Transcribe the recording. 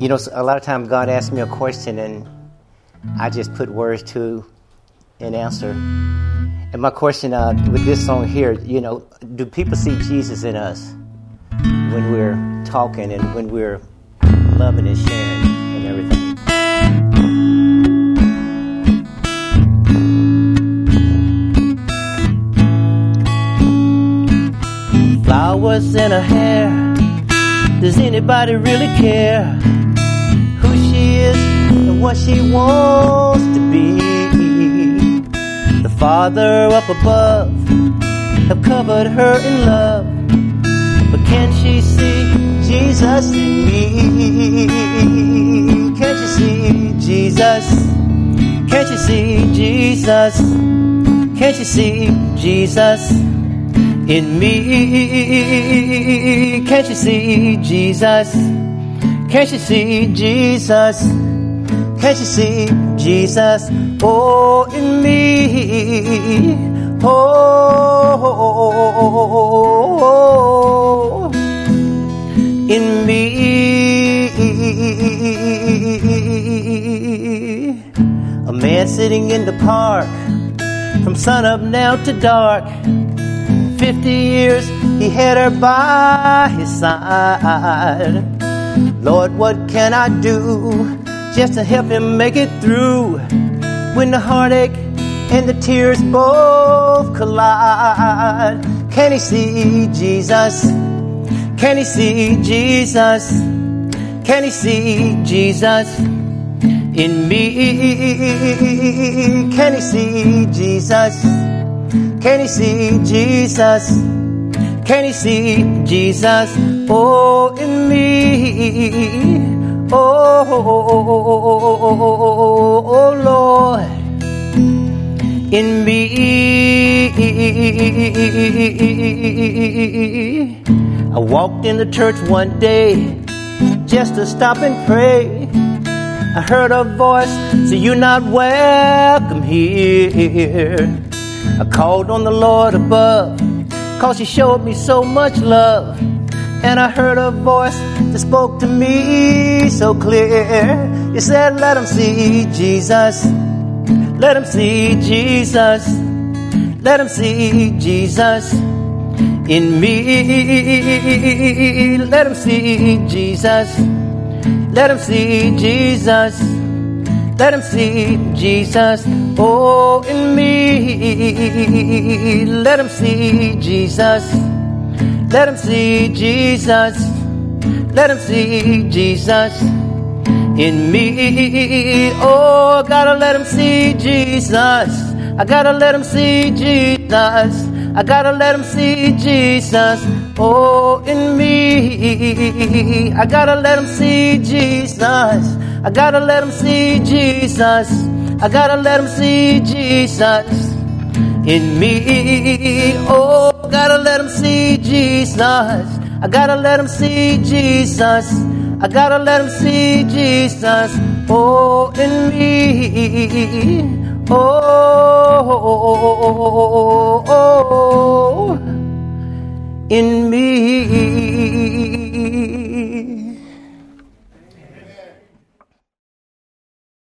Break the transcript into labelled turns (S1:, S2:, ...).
S1: You know, a lot of times God asks me a question and I just put words to an answer. And my question uh, with this song here, you know, do people see Jesus in us when we're talking and when we're loving and sharing and everything? Flowers in her hair. Does anybody really care? What she wants to be. The Father up above have covered her in love, but can she see Jesus in me? Can't you see Jesus? Can't you see Jesus? Can't you see Jesus in me? Can't you see Jesus? Can't you see Jesus? Can't you see Jesus? Oh, in me. Oh, in me. A man sitting in the park from sunup now to dark. Fifty years he had her by his side. Lord, what can I do just to help him make it through when the heartache and the tears both collide? Can he see Jesus? Can he see Jesus? Can he see Jesus in me? Can he see Jesus? Can he see Jesus? Can he see Jesus? Oh, in me. I walked in the church one day just to stop and pray. I heard a voice say, You're not welcome here. I called on the Lord above, cause He showed me so much love and I heard a voice that spoke to me so clear. You said, Let him see Jesus. Let him see Jesus. Let him see Jesus in me. Let him see Jesus. Let him see Jesus. Let him see Jesus. Oh, in me. Let him see Jesus. Let him see Jesus. Let him see Jesus in me. Oh, gotta let him see Jesus. I gotta let him see Jesus. I gotta let him see Jesus. Oh, in me. I gotta let him see Jesus. I gotta let him see Jesus. I gotta let him see Jesus in me. Oh, gotta let him see Jesus. I gotta let him see Jesus. I gotta let them see Jesus. Oh, in me. Oh, oh, oh, oh in me.